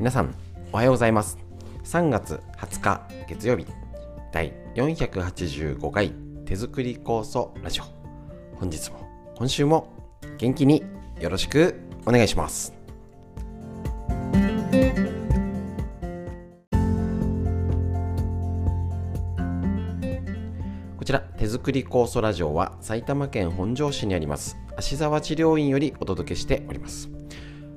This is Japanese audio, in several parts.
皆さんおはようございます。3月20日月曜日。第485回手作り酵素ラジオ。本日も今週も元気によろしくお願いします。こちら手作り酵素ラジオは埼玉県本庄市にあります芦沢治療院よりお届けしております。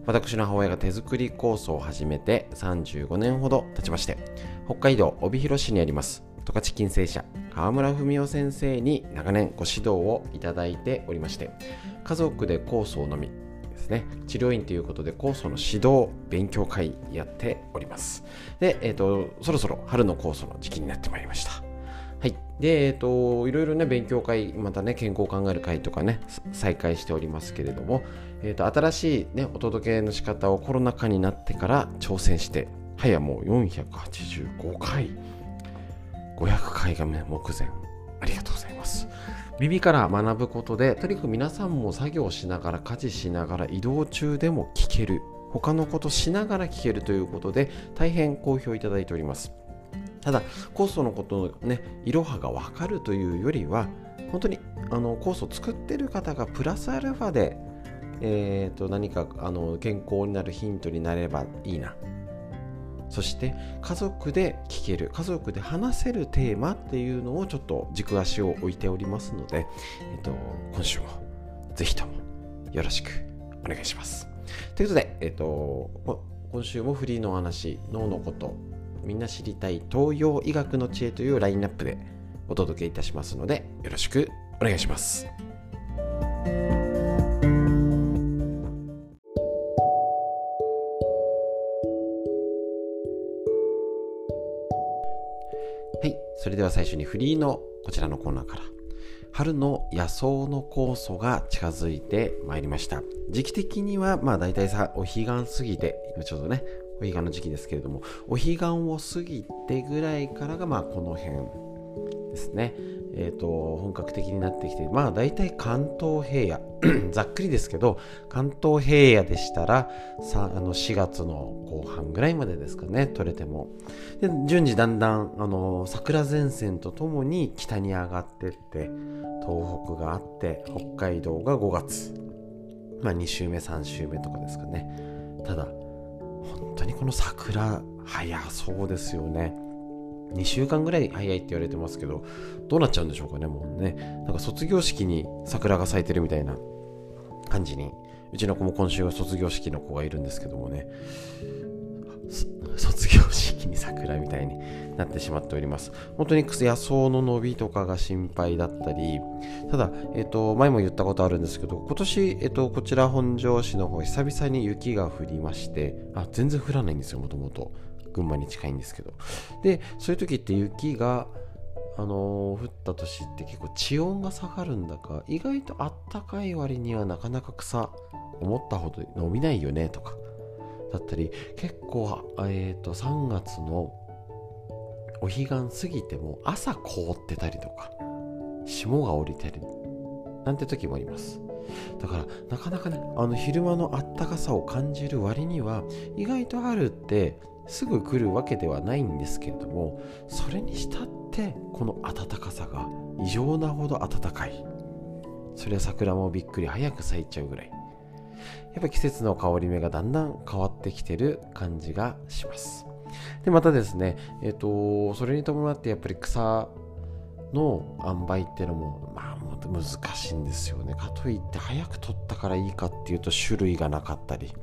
私の母親が手作り酵素を始めて35年ほど経ちまして北海道帯広市にあります。十勝金星社川村文夫先生に長年ご指導をいただいておりまして家族で酵素を飲みですね治療院ということで酵素の指導勉強会やっております。で、えーと、そろそろ春の酵素の時期になってまいりました。はい。で、えっ、ー、と、いろいろね、勉強会、またね、健康を考える会とかね、再開しておりますけれども、えっ、ー、と、新しいね、お届けの仕方をコロナ禍になってから挑戦して、はやもう485回、500回が目前。ありがとうございます。耳から学ぶことで、とにかく皆さんも作業しながら、家事しながら、移動中でも聞ける。他のことしながら聞けるということで、大変好評いただいております。ただ酵素のことのねいろはが分かるというよりは本当にあの酵素を作ってる方がプラスアルファで、えーと、何かあの健康になるヒントになればいいなそして家族で聞ける家族で話せるテーマっていうのをちょっと軸足を置いておりますので、えっと、今週もぜひともよろしくお願いします。ということで、えっと、今週もフリーの話脳のことみんな知りたい東洋医学の知恵というラインナップでお届けいたしますのでよろしくお願いします。はい、それでは最初にフリーのこちらのコーナーから春の野草の酵素が近づいてまいりました時期的にはまあ大体さお彼岸過ぎて今ちょうどねお彼岸の時期ですけれどもお彼岸を過ぎてぐらいからがまあこの辺ですね。えーと、本格的になってきてまあ大体関東平野 ざっくりですけど関東平野でしたらさあの4月の後半ぐらいまでですかね取れても。で順次だんだんあの桜前線とともに北に上がってって東北があって北海道が5月。まあ2週目3週目とかですかね。ただ本当にこの桜早そうですよね。2週間ぐらい早いって言われてますけどどうなっちゃうんでしょうかねもうね。なんか卒業式に桜が咲いてるみたいな感じに。うちの子も今週は卒業式の子がいるんですけどもね。卒業式に桜みたいになってしまっております。本当に野草の伸びとかが心配だったり、ただ、えっ、と、前も言ったことあるんですけど、今年、えっ、と、こちら本庄市の方、久々に雪が降りまして、あ、全然降らないんですよ、もともと。群馬に近いんですけど。で、そういう時って雪が、あのー、降った年って結構地温が下がるんだか、意外とあったかい割にはなかなか草、思ったほど伸びないよね、とか。だったり結構、えーと、3月のお彼岸過ぎても朝凍ってたりとか霜が降りたりなんて時もあります。だからなかなかねあの昼間のあったかさを感じる割には意外と春ってすぐ来るわけではないんですけれどもそれにしたってこの暖かさが異常なほど暖かい。それは桜もびっくり早く咲いちゃうぐらい。やっぱ季節の香り目がだんだん変わってきてる感じがします。で、またですね、えっ、ー、と、それに伴ってやっぱり草の塩梅っていうのも、まあ、難しいんですよね。かといって早く取ったからいいかっていうと種類がなかったり。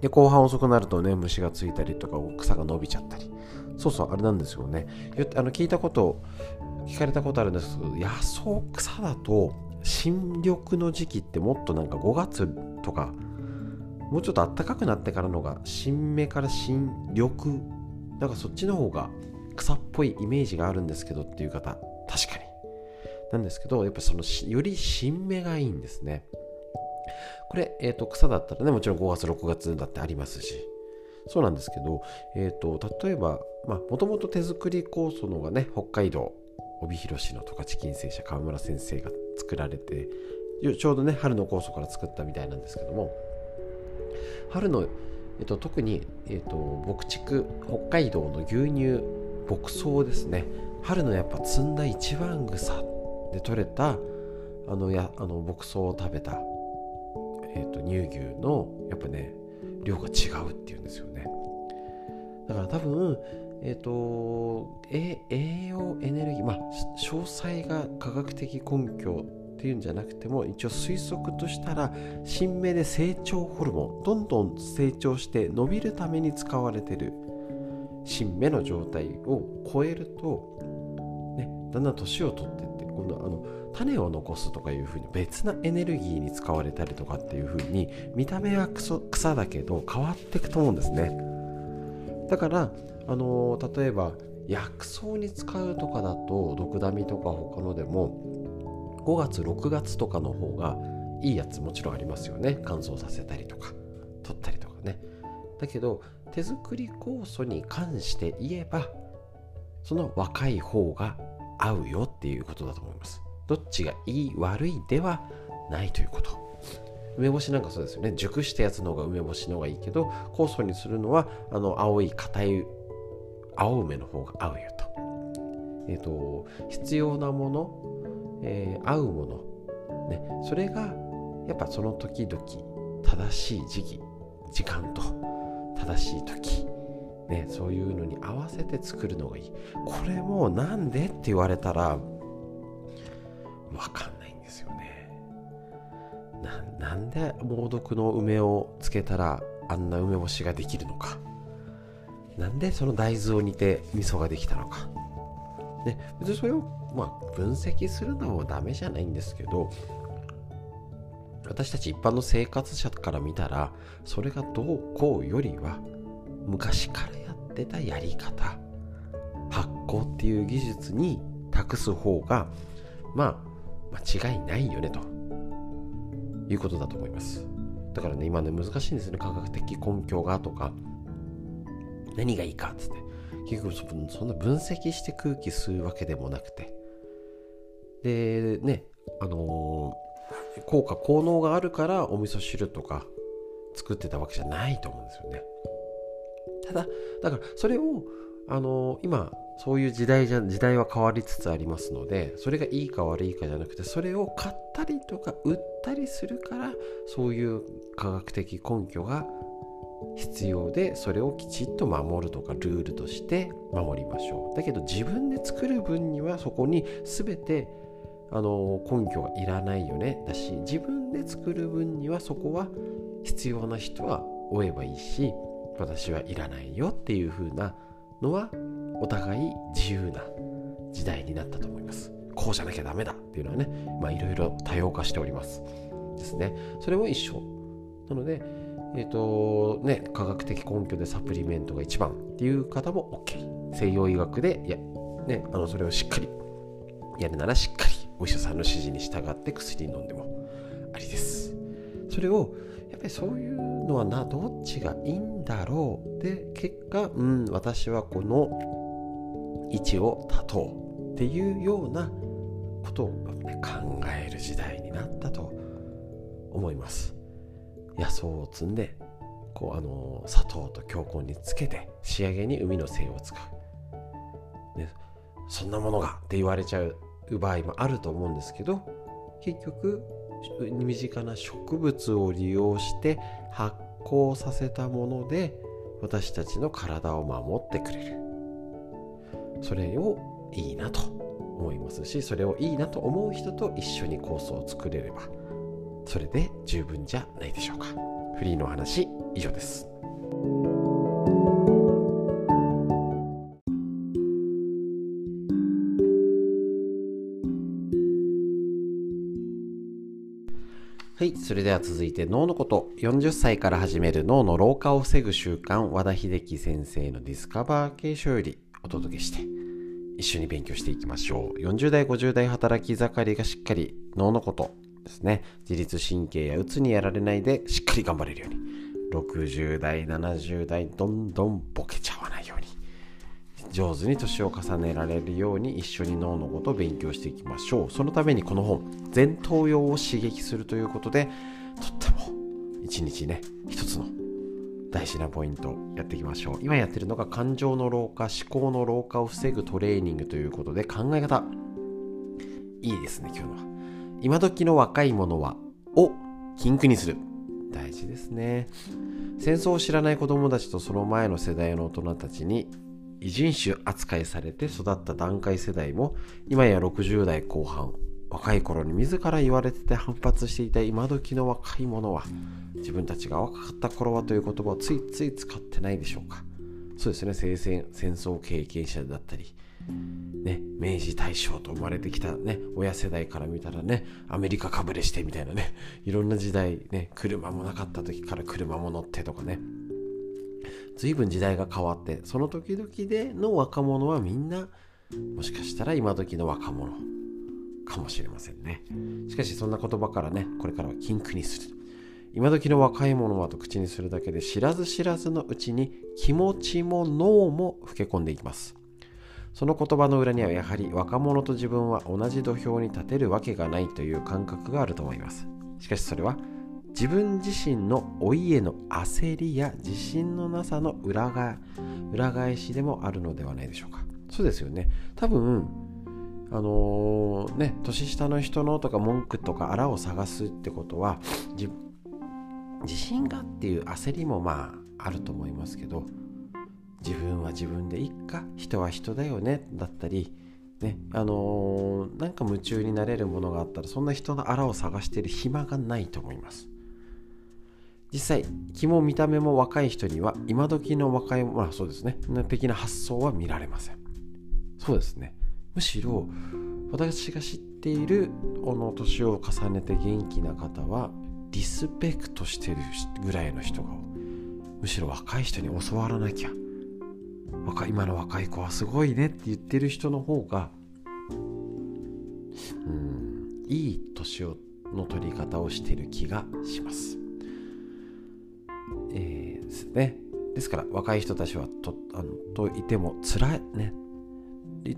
で、後半遅くなるとね、虫がついたりとか、草が伸びちゃったり。そうそう、あれなんですよね。あの聞いたこと、聞かれたことあるんですけど、野草草だと新緑の時期ってもっとなんか5月とかもうちょっと暖かくなってからのが新芽から新緑。なんかそっちの方が草っぽいイメージがあるんですけどっていう方確かに。なんですけどやっぱそのより新芽がいいんですね。これ、えーと、草だったらねもちろん5月6月だってありますし。そうなんですけど、えーと、例えばもともと手作り酵素のがね北海道帯広市の十勝金星社川村先生が作られてちょうどね春の酵素から作ったみたいなんですけども春のえっと、特に、えっと、牧畜北海道の牛乳牧草ですね。春のやっぱ摘んだ一番草で取れたあのやあの牧草を食べた、えっと、乳牛のやっぱね量が違うっていうんですよね。だから多分えっ、と栄養エネルギーまあ詳細が科学的根拠っていうんじゃなくても一応推測としたら新芽で成長ホルモンどんどん成長して伸びるために使われてる新芽の状態を超えると、ね、だんだん年を取ってって今度あの種を残すとかいうふうに別なエネルギーに使われたりとかっていうふうに見た目は草だけど変わっていくと思うんですね。だからあの例えば薬草に使うとかだと毒ダミとか他のでも5月6月とかの方がいいやつもちろんありますよね。乾燥させたりとか取ったりとかね。だけど手作り酵素に関して言えばその若い方が合うよっていうことだと思います。どっちがいい悪いではないということ。梅干しなんかそうですよね。熟したやつの方が梅干しの方がいいけど酵素にするのはあの青い硬い青梅の方が合うよと。えっ、ー、と必要なものえー、合うもの、ね、それがやっぱその時々正しい時期時間と正しい時、ね、そういうのに合わせて作るのがいい。これもなんでって言われたら分かんないんですよなんで猛毒の梅をつけたらあんな梅干しができるのか。なんでその大豆を煮て味噌ができたのか。で別にそれをまあ分析するのもダメじゃないんですけど私たち一般の生活者から見たらそれがどうこうよりは昔からやってたやり方発酵っていう技術に託す方がまあ間違いないよねと。いうことだと思います。だからね今ね難しいんですよね。科学的根拠がとか。何がいいかっつって。結局そんな分析して空気吸うわけでもなくて。でねあのー、効果効能があるからお味噌汁とか作ってたわけじゃないと思うんですよね。ただだからそれをあのー、今そういう時代じゃ時代は変わりつつありますのでそれがいいか悪いかじゃなくてそれを買ったりとか売ったりするからそういう科学的根拠が必要でそれをきちっと守るとかルールとして守りましょう。だけど自分で作る分にはそこに全てあの根拠がいらないよね。だし自分で作る分にはそこは必要な人は追えばいいし私はいらないよっていう風なのはお互い自由な時代になったと思います。こうじゃなきゃダメだっていうのはねまあいろいろ多様化しておりますですね。それも一緒。なのでえっ、ー、とね科学的根拠でサプリメントが一番っていう方も OK 西洋医学でいやねあのそれをしっかりやるならしっかりお医者さんの指示に従って薬飲んでもありです。それをやっぱりそういうのはなどっちがいいんだろうで結果うん私はこの位置を立とうっていうようなことを、考える時代になったと思います。野草を摘んでこうあの砂糖と強根につけて仕上げに海の精を使う、ね、そんなものがって言われちゃう場合もあると思うんですけど結局身近な植物を利用して発酵させたもので私たちの体を守ってくれる。それをいいなと思いますしそれをいいなと思う人と一緒にコースを作れればそれで十分じゃないでしょうかフリーの話以上ですはい。それでは続いて脳のこと。40歳から始める脳の老化を防ぐ習慣、和田秀樹先生のディスカバー継承よりお届けして、一緒に勉強していきましょう。40代、50代働き盛りがしっかり脳のこと、ですね。自律神経やうつにやられないでしっかり頑張れるように。60代70代どんどんボケちゃわないように。上手に年を重ねられるように一緒に脳のことを勉強していきましょう。そのためにこの本前頭葉を刺激するということでとっても一日ね一つの大事なポイントやっていきましょう。今やってるのが感情の老化思考の老化を防ぐトレーニングということで考え方。いいですね今日のは。今時の若い者はを禁句にする。大事ですね。戦争を知らない子供たちとその前の世代の大人たちに異人種扱いされて育った団塊世代も今や60代後半若い頃に自ら言われてて反発していた今時の若い者は自分たちが若かった頃はという言葉をついつい使ってないでしょうか。そうですね。戦戦戦争経験者だったりね、明治大正と生まれてきたね、親世代から見たらね、アメリカかぶれしてみたいなね、いろんな時代、ね、車もなかった時から車も乗ってとかね、随分時代が変わって、その時々での若者はみんな、もしかしたら今時の若者かもしれませんね。しかしそんな言葉からね、これからは禁句にする。今時の若い者はと口にするだけで知らず知らずのうちに気持ちも脳も老け込んでいきます。その言葉の裏にはやはり若者と自分は同じ土俵に立てるわけがないという感覚があると思います。しかしそれは自分自身の老いへの焦りや自信のなさの裏が裏返しでもあるのではないでしょうか。そうですよね。多分あのー、ね、年下の人のとか文句とかあらを探すってことは自信がっていう焦りもまああると思いますけど自分は自分でいっか人は人だよねだったりねあのー、なんか夢中になれるものがあったらそんな人のあらを探してる暇がないと思います。実際気も見た目も若い人には今時の若いまあそうですね的な発想は見られません。そうですね。むしろ私が知っているこの年を重ねて元気な方はリスペクトしてるぐらいの人がむしろ若い人に教わらなきゃ若今の若い子はすごいねって言ってる人の方がうんいい年をの取り方をしてる気がします。えー、ですね。ですから若い人たちはとあのといても辛いね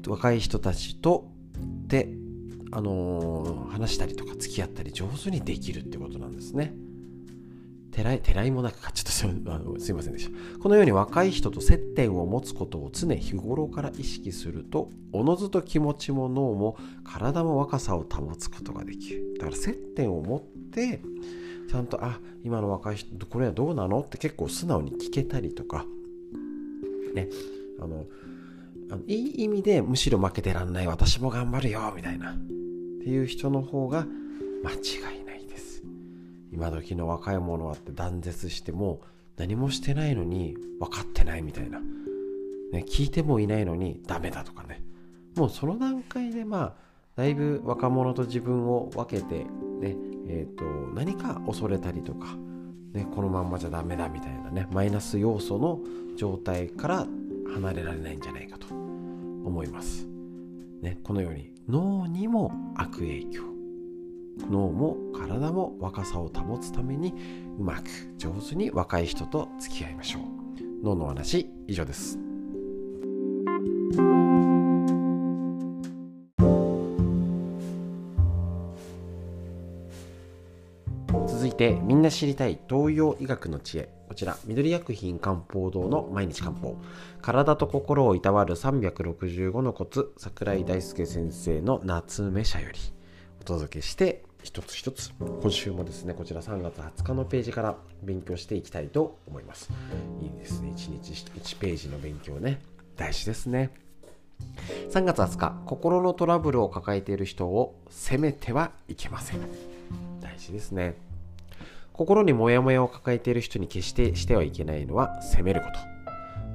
若い人たちとで、あのー、話したりとか付き合ったり上手にできるってことなんですね。てらい、てらいもなくか、ちょっと すいませんでした。このように若い人と接点を持つことを常日頃から意識すると、おのずと気持ちも脳も体も若さを保つことができる。だから接点を持って、ちゃんと、あ、今の若い人、これはどうなの？って結構素直に聞けたりとか、ね、あの、あのいい意味でむしろ負けてらんない私も頑張るよみたいな。っていう人の方が間違いないです。今時の若い者はって断絶しても何もしてないのに分かってないみたいな、ね、聞いてもいないのにダメだとかね。もうその段階でまあだいぶ若者と自分を分けてねえーと、何か恐れたりとか、ね、このまんまじゃダメだみたいなねマイナス要素の状態から離れられないんじゃないかと。思います、ね、このように脳にも悪影響。脳も体も若さを保つためにうまく上手に若い人と付き合いましょう。脳の話以上です。続いてみんな知りたい東洋医学の知恵。ちら緑薬品漢方堂の毎日漢方。体と心をいたわる365のコツ桜井大輔先生の夏目社よりお届けして一つ一つ。今週もですねこちら3月20日のページから勉強していきたいと思います。いいですね。1日1ページの勉強ね。大事ですね。3月20日心のトラブルを抱えている人を責めてはいけません。大事ですね。心にモヤモヤを抱えている人に決してしてはいけないのは責めること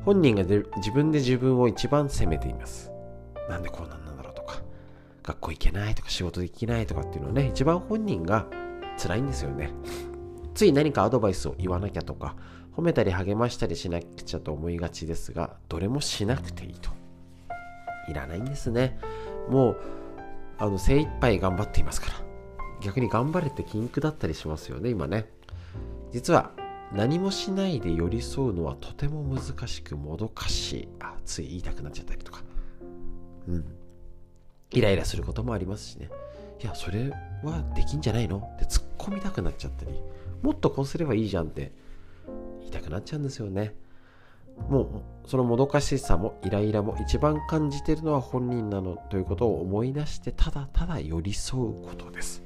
本人が自分で自分を一番責めていますなんでこうなんなんだろうとか学校行けないとか仕事できないとかっていうのはね、一番本人が辛いんですよね。つい何かアドバイスを言わなきゃとか、褒めたり励ましたりしなくちゃと思いがちですが、どれもしなくていいと。いらないんですね。もう、あの、精一杯頑張っていますから。逆に頑張れって禁句だったりしますよね、今ね。実は、何もしないで寄り添うのはとても難しくもどかしい。あ、つい言いたくなっちゃったりとか。うん。イライラすることもありますしね。いや、それはできんじゃないの？って突っ込みたくなっちゃったり、もっとこうすればいいじゃんって言いたくなっちゃうんですよねもうそのもどかしさもイライラも一番感じてるのは本人なのということを思い出してただただ寄り添うことです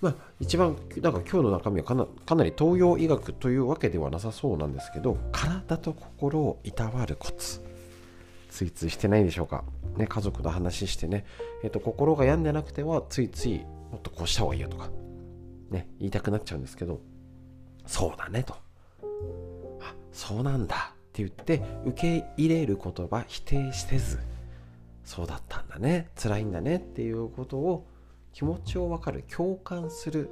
まあ一番だか今日の中身はかなかなり東洋医学というわけではなさそうなんですけど体と心をいたわるコツ。ついついしてないでしょうか、ね、家族の話してね、えーと、心が病んでなくてはついついもっとこうした方がいいよとか、ね、言いたくなっちゃうんですけどそうだねと。あそうなんだって言って受け入れる言葉否定せずそうだったんだね。辛いんだねっていうことを気持ちを分かる共感する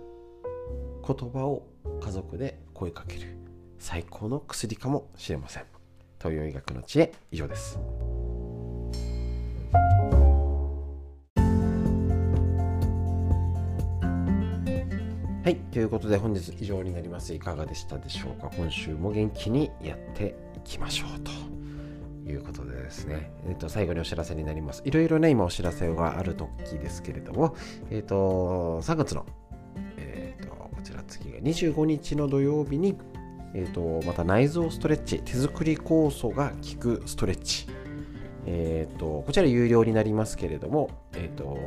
言葉を家族で声かける最高の薬かもしれません東洋医学の知恵以上ですはい。ということで本日以上になります。いかがでしたでしょうか？今週も元気にやっていきましょうということでですね、えっ、ー、と、最後にお知らせになります。いろいろね、今お知らせがある時ですけれども、えっ、ー、と、3月の、えっ、ー、と、こちら次が25日の土曜日に、えっ、と、また内臓ストレッチ、手作り酵素が効くストレッチ、えっ、と、こちら有料になりますけれども、えっ、と、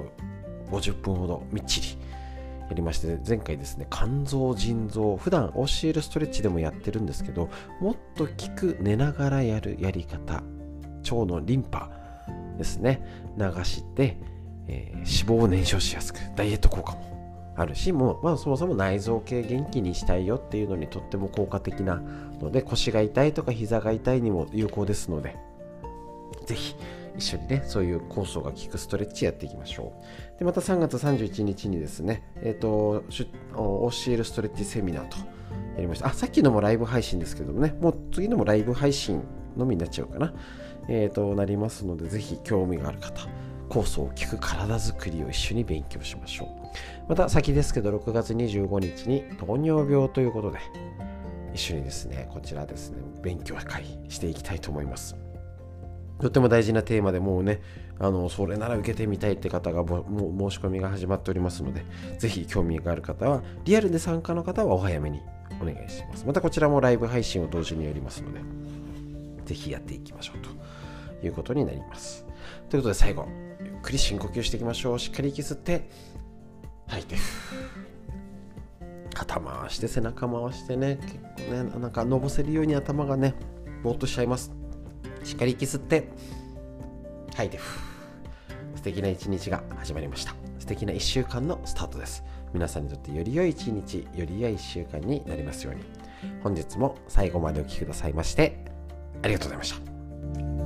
50分ほどみっちりやりまして、前回ですね、肝臓、腎臓、普段教えるストレッチでもやってるんですけど、もっと効く寝ながらやるやり方、腸のリンパですね、流して、えー、脂肪を燃焼しやすく、ダイエット効果もあるし、もう、まあ、そもそも内臓系元気にしたいよっていうのにとっても効果的なので、腰が痛いとか膝が痛いにも有効ですので、ぜひ、一緒にね、そういう酵素が効くストレッチやっていきましょう。で、また3月31日にですね、えっ、ー、と、教えるストレッチセミナーとやりました。あ、さっきのもライブ配信ですけどもね、もう次のもライブ配信のみになっちゃうかな。えっ、ー、と、なりますので、ぜひ興味がある方、酵素を効く体づくりを一緒に勉強しましょう。また先ですけど、6月25日に糖尿病ということで、一緒にですね、こちらですね、勉強会していきたいと思います。とっても大事なテーマでもうね、あのそれなら受けてみたいって方がもう申し込みが始まっておりますので、ぜひ興味がある方は、リアルで参加の方はお早めにお願いします。またこちらもライブ配信を同時にやりますので、ぜひやっていきましょうということになります。ということで最後、ゆっくり深呼吸していきましょう。しっかり息吸って、吐いて、肩回して背中回してね、結構ね、なんかのぼせるように頭がね、ぼーっとしちゃいます。しっかり息吸って。吐いて素敵な一日が始まりました。素敵な1週間のスタートです。皆さんにとってより良い一日より良い1週間になりますように。本日も最後までお聴きくださいましてありがとうございました。